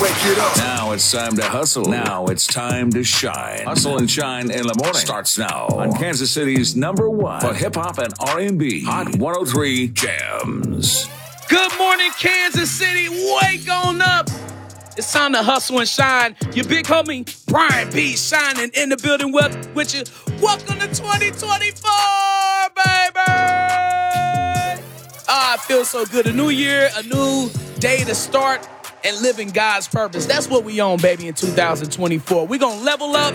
Wake it up. Now it's time to hustle. Now it's time to shine. Hustle and shine in the morning starts now on Kansas City's number one for hip hop and R&B. Hot 103 Jams. Good morning, Kansas City. Wake on up. It's time to hustle and shine. Your big homie, Brian B. Shining in the building with, with you. Welcome to 2024, baby. Ah, I feel so good. A new year, a new day to start and living God's purpose. That's what we own, baby, in 2024. We're going to level up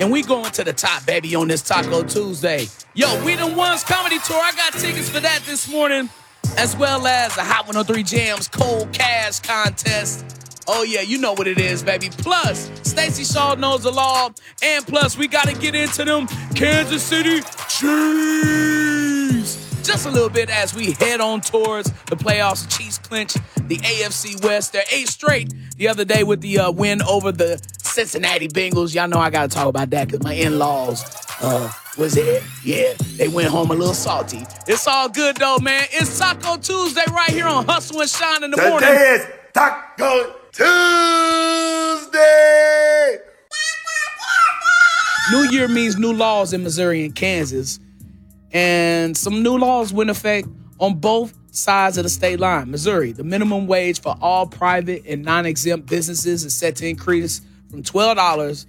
and we going to the top, baby, on this Taco Tuesday. Yo, We the Ones Comedy Tour. I got tickets for that this morning, as well as the Hot 103 Jams Cold Cash Contest. Oh, yeah, you know what it is, baby. Plus, Stacy Shaw knows the law. And plus, we got to get into them Kansas City Chiefs just a little bit as we head on towards the playoffs. The Chiefs clinch the AFC West. They're eight straight the other day with the uh, win over the Cincinnati Bengals. Y'all know I got to talk about that because my in-laws uh, was there. Yeah, they went home a little salty. It's all good though, man. It's Taco Tuesday right here on Hustle and Shine in the Today morning. is Taco Tuesday. New Year means new laws in Missouri and Kansas. And some new laws went effect on both sides of the state line. Missouri, the minimum wage for all private and non-exempt businesses is set to increase from $12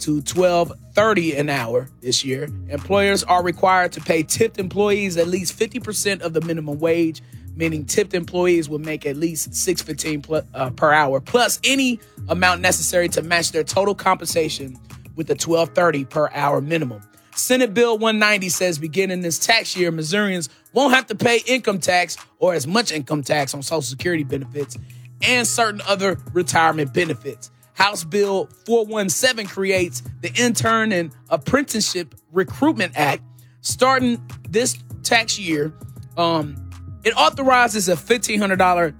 to $12.30 an hour this year. Employers are required to pay tipped employees at least 50% of the minimum wage, meaning tipped employees will make at least $6.15 pl- uh, per hour, plus any amount necessary to match their total compensation with the $12.30 per hour minimum. Senate Bill 190 says beginning this tax year, Missourians won't have to pay income tax or as much income tax on Social Security benefits and certain other retirement benefits. House Bill 417 creates the Intern and Apprenticeship Recruitment Act. Starting this tax year, um, it authorizes a $1,500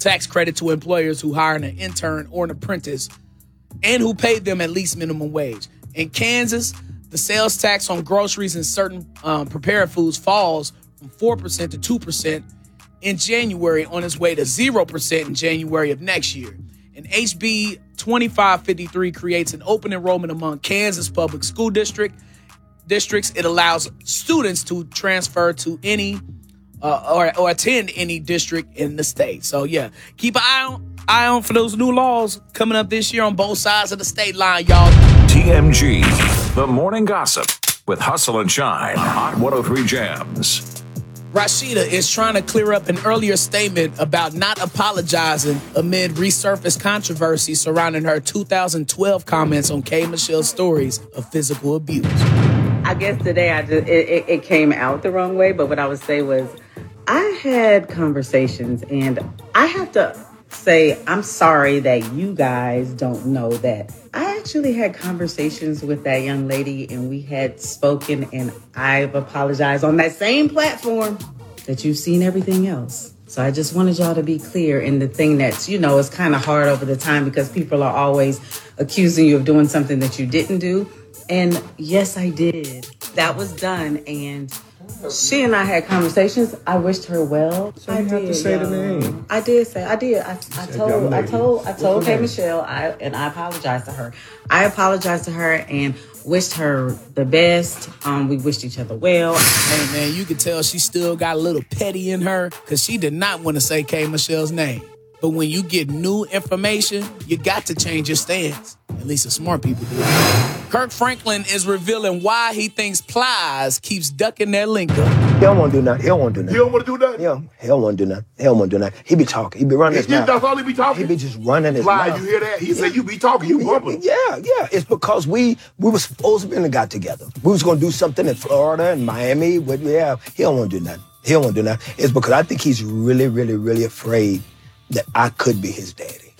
tax credit to employers who hire an intern or an apprentice and who pay them at least minimum wage. In Kansas, the sales tax on groceries and certain um, prepared foods falls from 4% to 2% in January on its way to 0% in January of next year. And HB 2553 creates an open enrollment among Kansas public school district districts. It allows students to transfer to any uh, or, or attend any district in the state. So yeah, keep an eye on, eye on for those new laws coming up this year on both sides of the state line, y'all. TMG, the morning gossip with Hustle and Shine. Hot 103 Jams. Rasheeda is trying to clear up an earlier statement about not apologizing amid resurfaced controversy surrounding her 2012 comments on K. Michelle's stories of physical abuse. I guess today I just it, it, it came out the wrong way, but what I would say was I had conversations and I have to say I'm sorry that you guys don't know that I actually had conversations with that young lady and we had spoken and I've apologized on that same platform that you've seen everything else. So I just wanted y'all to be clear in the thing that's, you know, is kind of hard over the time because people are always accusing you of doing something that you didn't do. And yes, I did. That was done and she and I had conversations. I wished her well. So I you have to say the y'all. name. I did say I did. I, I told I told I told her Kay? Michelle I and I apologized to her. I apologized to her and wished her the best. Um, we wished each other well. Hey man, you could tell she still got a little petty in her because she did not want to say K. Michelle's name. But when you get new information, you got to change your stance. At least the smart people do. Kirk Franklin is revealing why he thinks Plies keeps ducking their lingo. He don't want to do nothing. He don't want to do You nothing. don't want to do nothing? He don't, he don't want to do nothing. He don't want to do nothing. He be talking. He be running his He- mouth. that's all he be talking? He be just running his Fly, mouth. you hear that? He said you be talking, you bumping. Yeah, yeah. It's because we we was supposed to be in the got together. We was gonna do something in Florida and Miami. But yeah, he don't want to do nothing. He don't want to do nothing. It's because I think he's really, really, really afraid that I could be his daddy.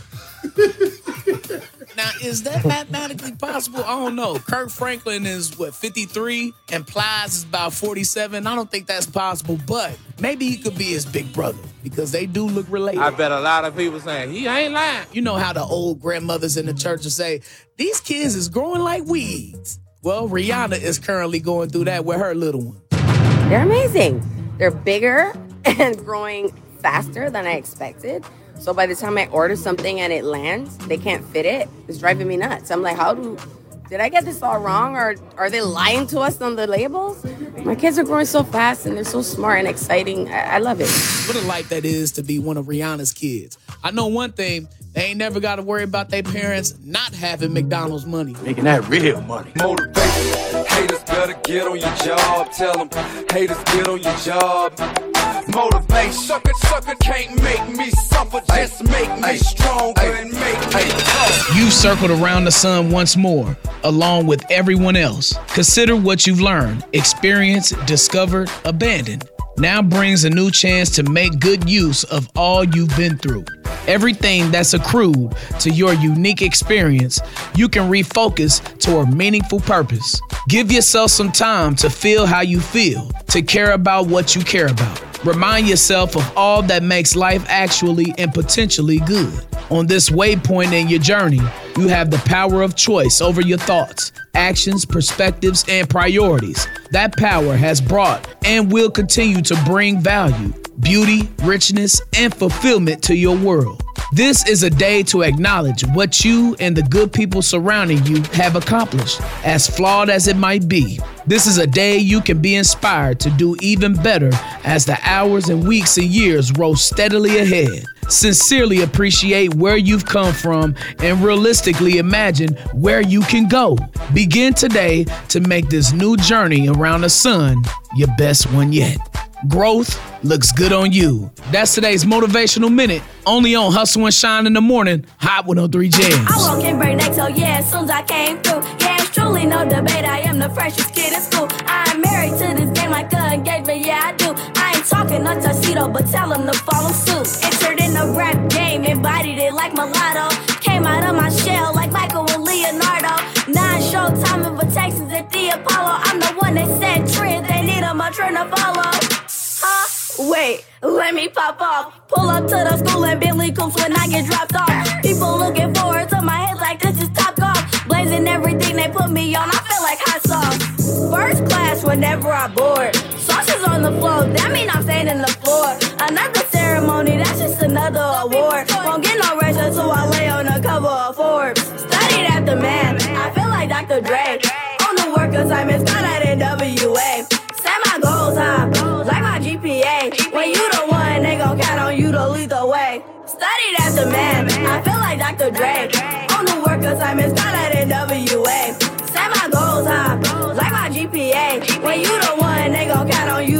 Now, is that mathematically possible? I don't know. Kirk Franklin is what 53 and Plies is about 47. I don't think that's possible, but maybe he could be his big brother because they do look related. I bet a lot of people saying he ain't lying. You know how the old grandmothers in the church will say, These kids is growing like weeds. Well, Rihanna is currently going through that with her little one. They're amazing. They're bigger and growing faster than I expected. So by the time I order something and it lands, they can't fit it. It's driving me nuts. I'm like, how do did I get this all wrong or are they lying to us on the labels? My kids are growing so fast and they're so smart and exciting. I, I love it. What a life that is to be one of Rihanna's kids. I know one thing, they ain't never got to worry about their parents not having McDonald's money. Making that real money. Motivation. Haters better get on your job. Tell them haters get on your job. Motivation. Sucker, sucker can't make me suffer. Just make me stronger and make me tough. You've circled around the sun once more, along with everyone else. Consider what you've learned, experienced, discovered, abandoned. Now brings a new chance to make good use of all you've been through. Everything that's accrued to your unique experience, you can refocus toward meaningful purpose. Give yourself some time to feel how you feel, to care about what you care about. Remind yourself of all that makes life actually and potentially good. On this waypoint in your journey, you have the power of choice over your thoughts, actions, perspectives, and priorities. That power has brought and will continue to bring value, beauty, richness, and fulfillment to your world. This is a day to acknowledge what you and the good people surrounding you have accomplished, as flawed as it might be. This is a day you can be inspired to do even better as the hours and weeks and years roll steadily ahead. Sincerely appreciate where you've come from and realistically imagine where you can go. Begin today to make this new journey around the sun your best one yet. Growth looks good on you. That's today's motivational minute, only on Hustle and Shine in the Morning, Hot 103 Jams. I walk in break next, so yeah, as soon as I came through. Yeah, it's truly no debate. I am the freshest kid in school. I'm married to this game like a engagement, yeah, I do. Talking a tuxedo, but tell him to follow suit. Entered in the rap game, embodied it like mulatto. Came out of my shell like Michael and Leonardo. Nine showtime invitations at the Apollo. I'm the one that said trends, they need a trend to follow. Huh? Wait, let me pop off. Pull up to the school and Bentley coops when I get dropped off. People looking forward to my head like this is top golf. Blazing everything they put me on, I feel like hot sauce. First class whenever I board. On the floor, that mean I'm staying in the floor. Another ceremony, that's just another award. Won't get no rest until I lay on the cover of Forbes. Studied at the man, I feel like Dr. Dre. On the work assignments, got at NWA. Set my goals high, like my GPA. When you the one, they gon' count on you to lead the way. Studied at the man, I feel like Dr. Dre. On the work assignments, got at NWA. Set my goals high, like my GPA. When you the one,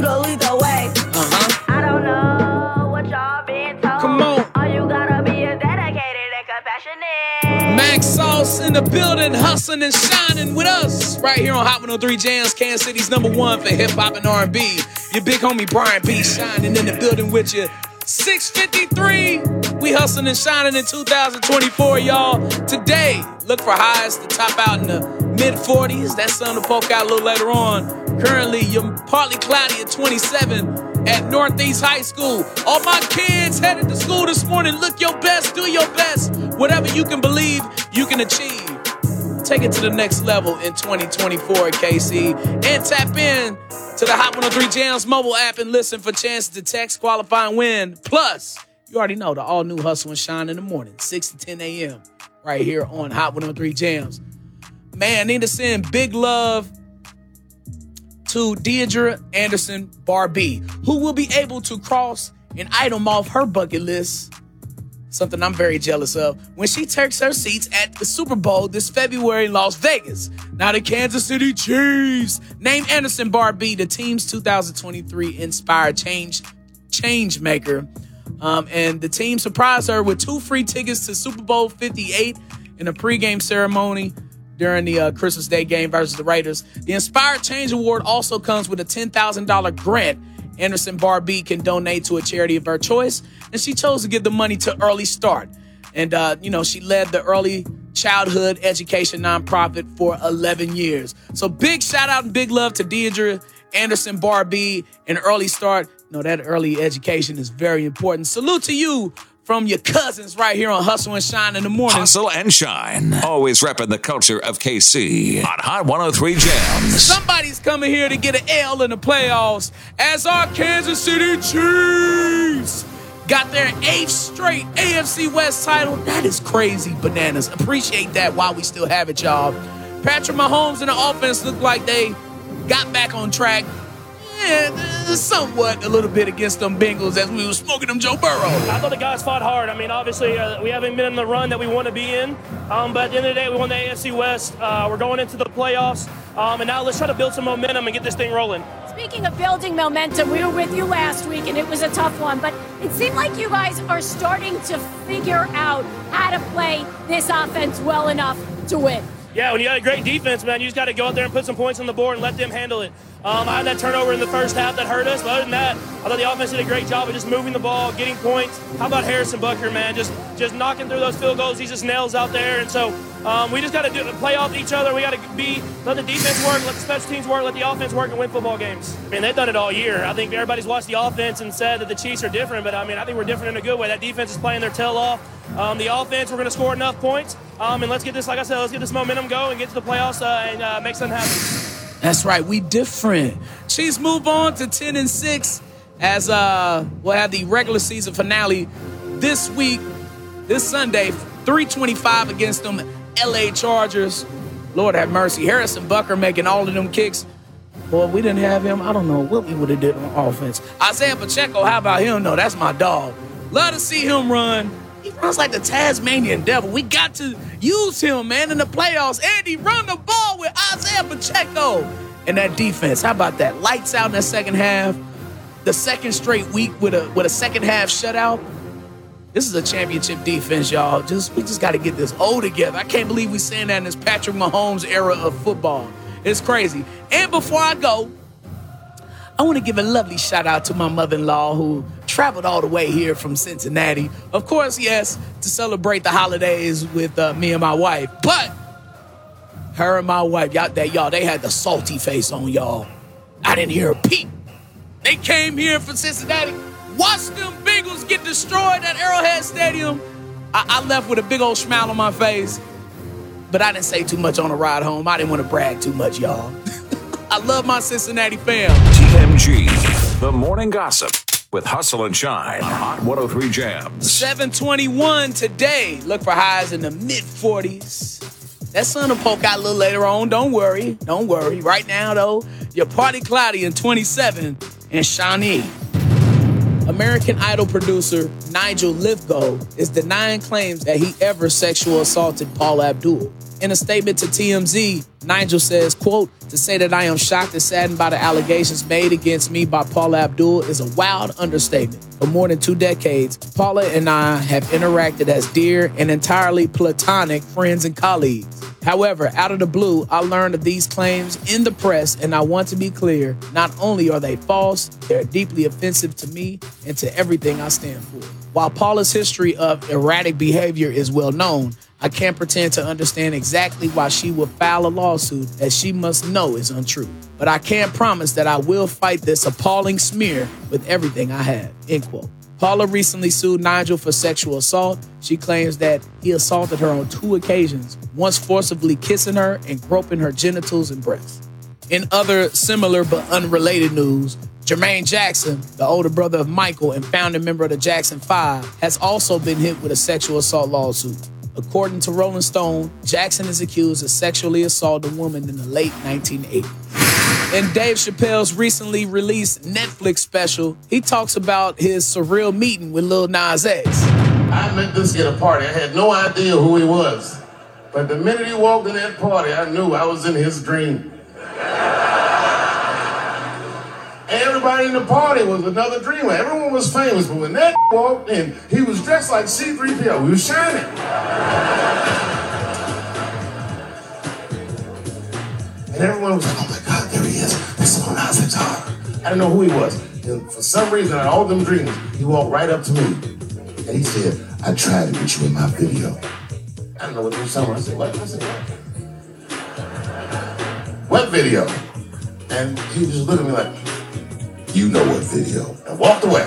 you the way. Uh-huh. I don't know what y'all been told. Come on. All you gotta be is dedicated and compassionate. Max Sauce in the building, hustling and shining with us right here on Hot 103 Jams, Kansas City's number one for hip hop and R&B. Your big homie Brian B shining in the building with you. 653. We hustling and shining in 2024, y'all. Today, look for highs to top out in the mid 40s. That sun to poke out a little later on. Currently, you're partly cloudy at 27 at Northeast High School. All my kids headed to school this morning. Look your best, do your best. Whatever you can believe, you can achieve. Take it to the next level in 2024, KC. And tap in to the Hot 103 Jams mobile app and listen for chances to text, qualify, and win. Plus, you already know the all new Hustle and Shine in the morning, 6 to 10 a.m. right here on Hot 103 Jams. Man, need to send big love to Deidre Anderson Barbie, who will be able to cross an item off her bucket list. Something I'm very jealous of when she takes her seats at the Super Bowl this February in Las Vegas. Now, the Kansas City Chiefs named Anderson Barbie the team's 2023 Inspired Change Change Maker. Um, and the team surprised her with two free tickets to Super Bowl 58 in a pregame ceremony during the uh, Christmas Day game versus the Raiders. The Inspired Change Award also comes with a $10,000 grant Anderson Barbie can donate to a charity of her choice, and she chose to give the money to Early Start. And, uh, you know, she led the early childhood education nonprofit for 11 years. So big shout out and big love to Deidre Anderson Barbie and Early Start. Know, that early education is very important. Salute to you from your cousins right here on Hustle and Shine in the morning. Hustle and shine. Always repping the culture of KC on Hot 103 Jams. Somebody's coming here to get an L in the playoffs as our Kansas City Chiefs got their eighth straight AFC West title. That is crazy bananas. Appreciate that while we still have it, y'all. Patrick Mahomes and the offense look like they got back on track. Yeah, uh, somewhat a little bit against them Bengals as we were smoking them Joe Burrow. I thought the guys fought hard. I mean, obviously, uh, we haven't been in the run that we want to be in. Um, but at the end of the day, we won the AFC West. Uh, we're going into the playoffs. Um, and now let's try to build some momentum and get this thing rolling. Speaking of building momentum, we were with you last week and it was a tough one, but it seemed like you guys are starting to figure out how to play this offense well enough to win. Yeah, when you got a great defense, man, you just got to go out there and put some points on the board and let them handle it. Um, I had that turnover in the first half that hurt us, but other than that, I thought the offense did a great job of just moving the ball, getting points. How about Harrison Butker, man? Just just knocking through those field goals. He's just nails out there, and so um, we just got to play off each other. We got to be let the defense work, let the special teams work, let the offense work, and win football games. I mean, they've done it all year. I think everybody's watched the offense and said that the Chiefs are different, but I mean, I think we're different in a good way. That defense is playing their tail off. Um, the offense, we're going to score enough points, um, and let's get this, like I said, let's get this momentum going and get to the playoffs uh, and uh, make something happen. That's right, we different. Chiefs move on to 10 and 6 as uh we'll have the regular season finale this week, this Sunday, 325 against them LA Chargers. Lord have mercy. Harrison Butker making all of them kicks. Boy, we didn't have him. I don't know what we would have did on offense. Isaiah Pacheco, how about him? No, that's my dog. Love to see him run. Runs like the Tasmanian devil. We got to use him, man, in the playoffs. Andy, run the ball with Isaiah Pacheco. And that defense, how about that? Lights out in the second half. The second straight week with a with a second half shutout. This is a championship defense, y'all. Just we just got to get this O together. I can't believe we're saying that in this Patrick Mahomes era of football. It's crazy. And before I go, I want to give a lovely shout out to my mother-in-law who traveled all the way here from Cincinnati. Of course, yes, to celebrate the holidays with uh, me and my wife. But her and my wife, y'all, that y'all, they had the salty face on y'all. I didn't hear a peep. They came here from Cincinnati, watched them Bengals get destroyed at Arrowhead Stadium. I, I left with a big old smile on my face, but I didn't say too much on the ride home. I didn't want to brag too much, y'all. I love my Cincinnati fam. TMG, the morning gossip with Hustle and Shine on Hot 103 Jams. 721 today. Look for highs in the mid 40s. That sun will poke out a little later on. Don't worry. Don't worry. Right now, though, your party cloudy in 27 in Shawnee. American Idol producer Nigel Lythgoe is denying claims that he ever sexual assaulted Paula Abdul. In a statement to TMZ, Nigel says, quote, to say that I am shocked and saddened by the allegations made against me by Paula Abdul is a wild understatement. For more than two decades, Paula and I have interacted as dear and entirely platonic friends and colleagues. However, out of the blue, I learned of these claims in the press, and I want to be clear not only are they false, they're deeply offensive to me and to everything I stand for. While Paula's history of erratic behavior is well known, I can't pretend to understand exactly why she would file a lawsuit that she must know is untrue. But I can promise that I will fight this appalling smear with everything I have. End quote. Paula recently sued Nigel for sexual assault. She claims that he assaulted her on two occasions, once forcibly kissing her and groping her genitals and breasts. In other similar but unrelated news, Jermaine Jackson, the older brother of Michael and founding member of the Jackson Five, has also been hit with a sexual assault lawsuit. According to Rolling Stone, Jackson is accused of sexually assaulting a woman in the late 1980s. In Dave Chappelle's recently released Netflix special, he talks about his surreal meeting with Lil Nas X. I met this at a party. I had no idea who he was. But the minute he walked in that party, I knew I was in his dream. Everybody in the party was another dreamer. Everyone was famous, but when that walked in, he was dressed like C-3PO. He was shining. And everyone was like, oh my God, there he is. Lil Nas X. I didn't know who he was. And for some reason, out of all them dreams, he walked right up to me. And he said, I tried to get you in my video. I don't know what about. I said, what? I said, what? What video? And he just looked at me like, you know what video, and walked away.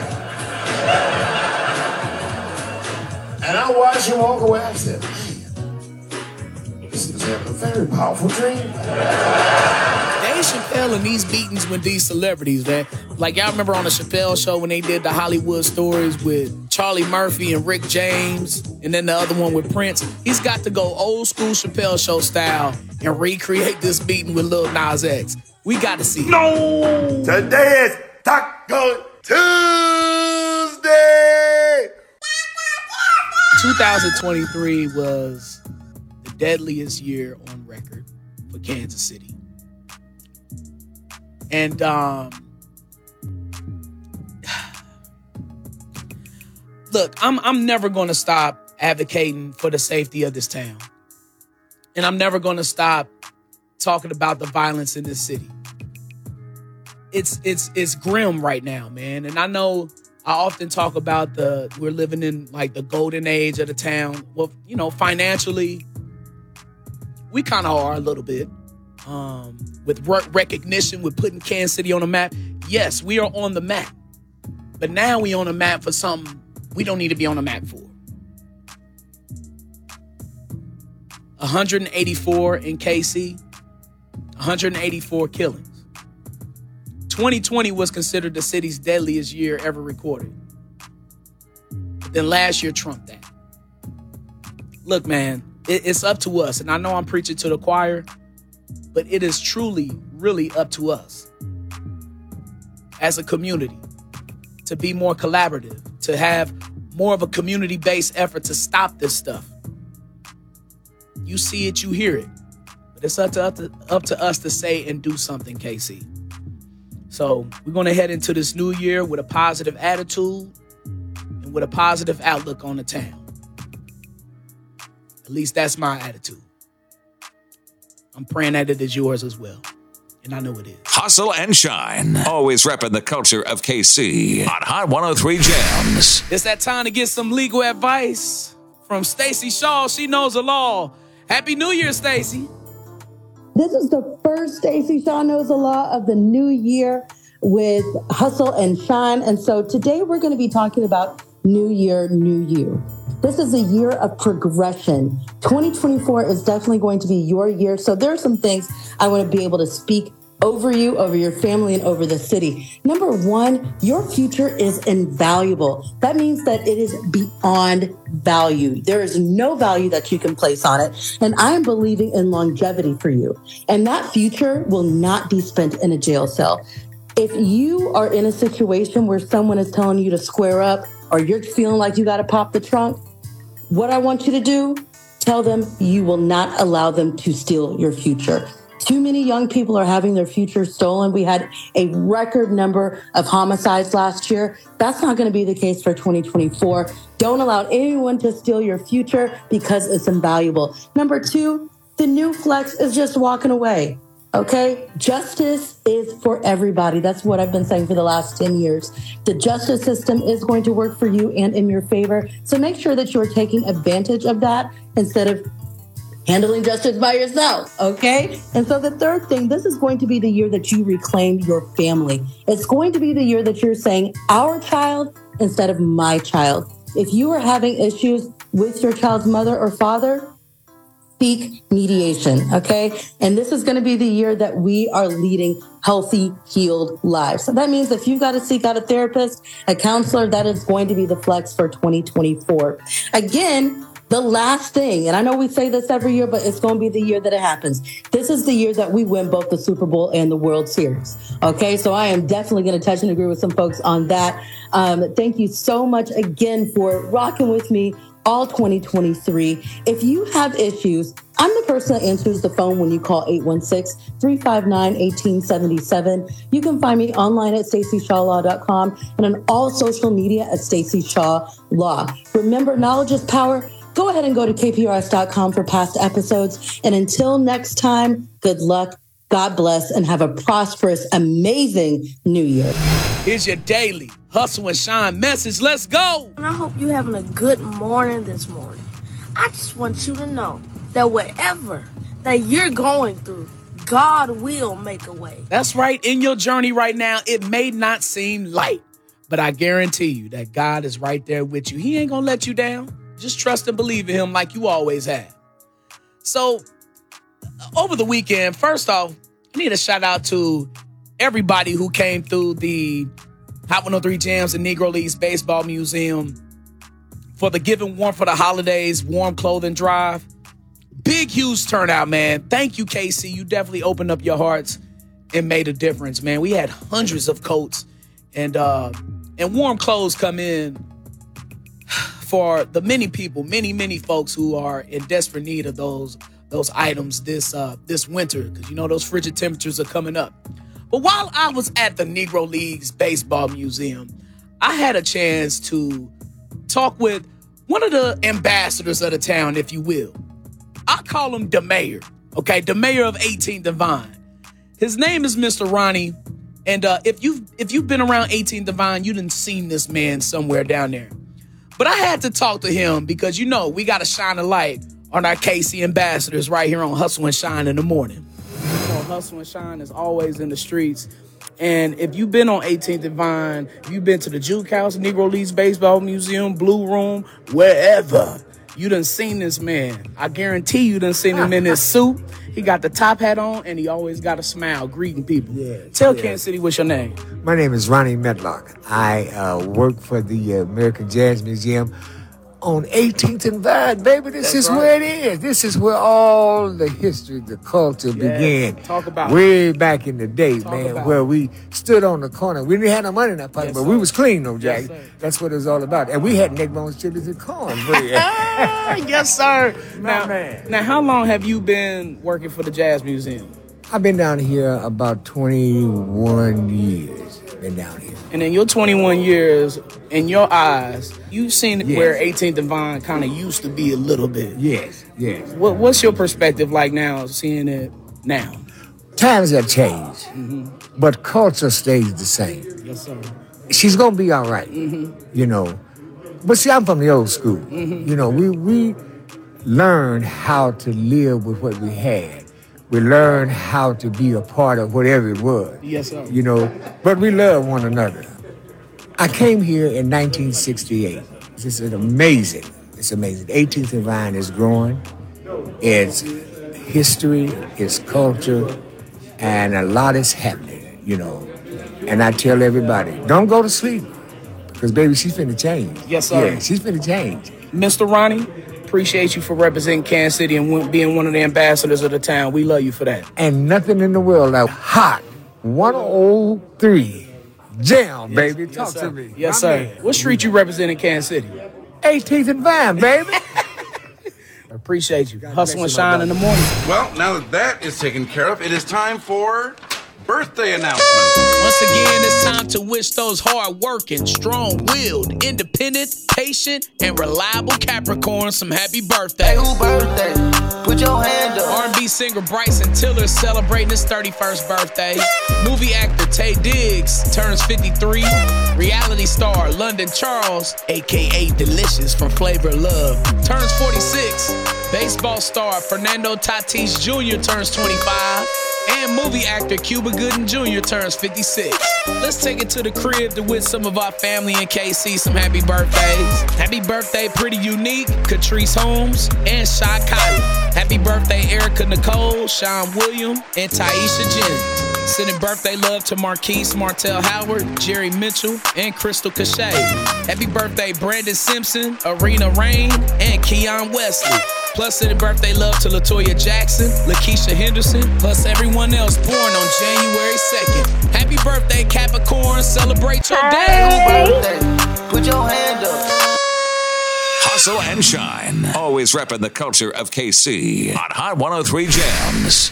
And I watched him walk away. I said, man, this is having a very powerful dream. Dave Chappelle and these beatings with these celebrities, man. Like y'all remember on the Chappelle show when they did the Hollywood stories with Charlie Murphy and Rick James, and then the other one with Prince. He's got to go old school Chappelle show style and recreate this meeting with Lil Nas X. We got to see. No! Today is Taco Tuesday! 2023 was the deadliest year on record for Kansas City. And um look, I'm I'm never going to stop advocating for the safety of this town. And I'm never going to stop talking about the violence in this city. It's it's it's grim right now, man. And I know I often talk about the we're living in like the golden age of the town. Well, you know, financially, we kind of are a little bit. Um, with recognition, with putting Kansas City on the map. Yes, we are on the map, but now we on the map for something we don't need to be on the map for. 184 in KC, 184 killings. 2020 was considered the city's deadliest year ever recorded. Then last year trumped that. Look, man, it, it's up to us. And I know I'm preaching to the choir, but it is truly, really up to us as a community to be more collaborative, to have more of a community based effort to stop this stuff. You see it, you hear it. But it's up to, up to, up to us to say and do something, KC. So we're going to head into this new year with a positive attitude and with a positive outlook on the town. At least that's my attitude. I'm praying that it is yours as well. And I know it is. Hustle and shine. Always repping the culture of KC on Hot 103 Jams. It's that time to get some legal advice from Stacy Shaw. She knows the law. Happy New Year, Stacy. This is the first Stacy Shaw knows the law of the new year with Hustle and Shine. And so today we're going to be talking about New Year, New You. This is a year of progression. 2024 is definitely going to be your year. So there are some things I want to be able to speak over you, over your family, and over the city. Number one, your future is invaluable. That means that it is beyond value. There is no value that you can place on it. And I am believing in longevity for you. And that future will not be spent in a jail cell. If you are in a situation where someone is telling you to square up or you're feeling like you got to pop the trunk, what I want you to do, tell them you will not allow them to steal your future. Too many young people are having their future stolen. We had a record number of homicides last year. That's not going to be the case for 2024. Don't allow anyone to steal your future because it's invaluable. Number two, the new flex is just walking away. Okay. Justice is for everybody. That's what I've been saying for the last 10 years. The justice system is going to work for you and in your favor. So make sure that you're taking advantage of that instead of handling justice by yourself. Okay. And so the third thing, this is going to be the year that you reclaim your family. It's going to be the year that you're saying our child instead of my child. If you are having issues with your child's mother or father, seek mediation. Okay. And this is going to be the year that we are leading healthy, healed lives. So that means if you've got to seek out a therapist, a counselor, that is going to be the flex for 2024. Again, the last thing, and I know we say this every year, but it's going to be the year that it happens. This is the year that we win both the Super Bowl and the World Series. Okay, so I am definitely going to touch and agree with some folks on that. Um, thank you so much again for rocking with me all 2023. If you have issues, I'm the person that answers the phone when you call 816 359 1877. You can find me online at stacyshawlaw.com and on all social media at Stacy Shaw Law. Remember, knowledge is power. Go ahead and go to kprs.com for past episodes. And until next time, good luck, God bless, and have a prosperous, amazing new year. Here's your daily hustle and shine message. Let's go. And I hope you're having a good morning this morning. I just want you to know that whatever that you're going through, God will make a way. That's right. In your journey right now, it may not seem light, but I guarantee you that God is right there with you. He ain't going to let you down. Just trust and believe in Him like you always have. So, over the weekend, first off, I need a shout out to everybody who came through the Hot 103 Jams and Negro Leagues Baseball Museum for the Giving Warm for the Holidays Warm Clothing Drive. Big, huge turnout, man. Thank you, KC. You definitely opened up your hearts and made a difference, man. We had hundreds of coats and uh and warm clothes come in for the many people, many, many folks who are in desperate need of those those items this uh this winter because you know those frigid temperatures are coming up. But while I was at the Negro Leagues Baseball Museum, I had a chance to talk with one of the ambassadors of the town, if you will. I call him the mayor, okay? The mayor of 18th Divine. His name is Mr. Ronnie. And uh, if you've if you've been around 18th Divine, you didn't seen this man somewhere down there. But I had to talk to him because you know we gotta shine a light on our KC ambassadors right here on Hustle and Shine in the morning. Hustle and Shine is always in the streets. And if you've been on 18th and Vine, you've been to the Juke House, Negro Leagues Baseball Museum, Blue Room, wherever, you done seen this man. I guarantee you done seen him in his suit. He got the top hat on and he always got a smile greeting people. Yeah. Tell Kansas City what's your name. My name is Ronnie Medlock. I uh, work for the American Jazz Museum on 18th and Vine, baby. This That's is right. where it is. This is where all the history, the culture began. Talk about it. way back in the day, Talk man, where we stood on the corner. We didn't have no money in that pocket, Yes, but we was clean, though, Jack. Yes. That's what it was all about. And we had neck bones, chilies, and cornbread. yes, sir. Now, man. now, how long have you been working for the Jazz Museum? I've been down here about 21 years. Down here. And in your 21 years, in your eyes, you've seen Yes. where 18th and Vine kind of used to be a little bit. Yes, yes. What, what's your perspective like now, seeing it now? Times have changed, mm-hmm. but culture stays the same. Yes, sir. She's gonna be all right, mm-hmm. you know. But see, I'm from the old school. Mm-hmm. You know, we we learned how to live with what we had. We learned how to be a part of whatever it was. Yes, sir. You know, but we love one another. I came here in 1968. This is amazing. It's amazing. 18th and Vine is growing. It's history, it's culture, and a lot is happening, you know. And I tell everybody, don't go to sleep. Because baby, she's finna change. Yes, sir. Yeah, she's finna change. Mr. Ronnie, appreciate you for representing Kansas City and being one of the ambassadors of the town. We love you for that. And nothing in the world like hot 103 jam, baby. Talk yes, to me. Yes, My sir. man. What street you represent in Kansas City? 18th and Vine, baby. Appreciate you. Hustle and shine in the morning. Well, now that that is taken care of, it is time for birthday announcement. Once again, it's time to wish those hard-working, strong-willed, independent, patient, and reliable Capricorns some happy birthday. Hey, who birthday? Put your hand up. R&B singer Bryson Tiller celebrating his 31st birthday. Movie actor Taye Diggs turns 53. Reality star London Charles, aka Delicious from Flavor Love, turns 46. Baseball star Fernando Tatis Jr. turns 25. Movie actor Cuba Gooding Jr. turns 56. Let's take it to the crib to wish some of our family in KC some happy birthdays. Happy birthday, Pretty Unique, Catrice Holmes, and Shy Kylie. Happy birthday, Erica Nicole, Sean William, and Taisha Jennings. Sending birthday love to Marquise Martell Howard, Jerry Mitchell, and Crystal Cachet. Happy birthday, Brandon Simpson, Arena Rain, and Keon Wesley. Plus, sending birthday love to Latoya Jackson, Lakeisha Henderson, plus everyone else born on January 2nd. Happy birthday, Capricorn. Celebrate your day. Put your hand up. Hustle and shine. Always repping the culture of KC on Hot 103 Jams.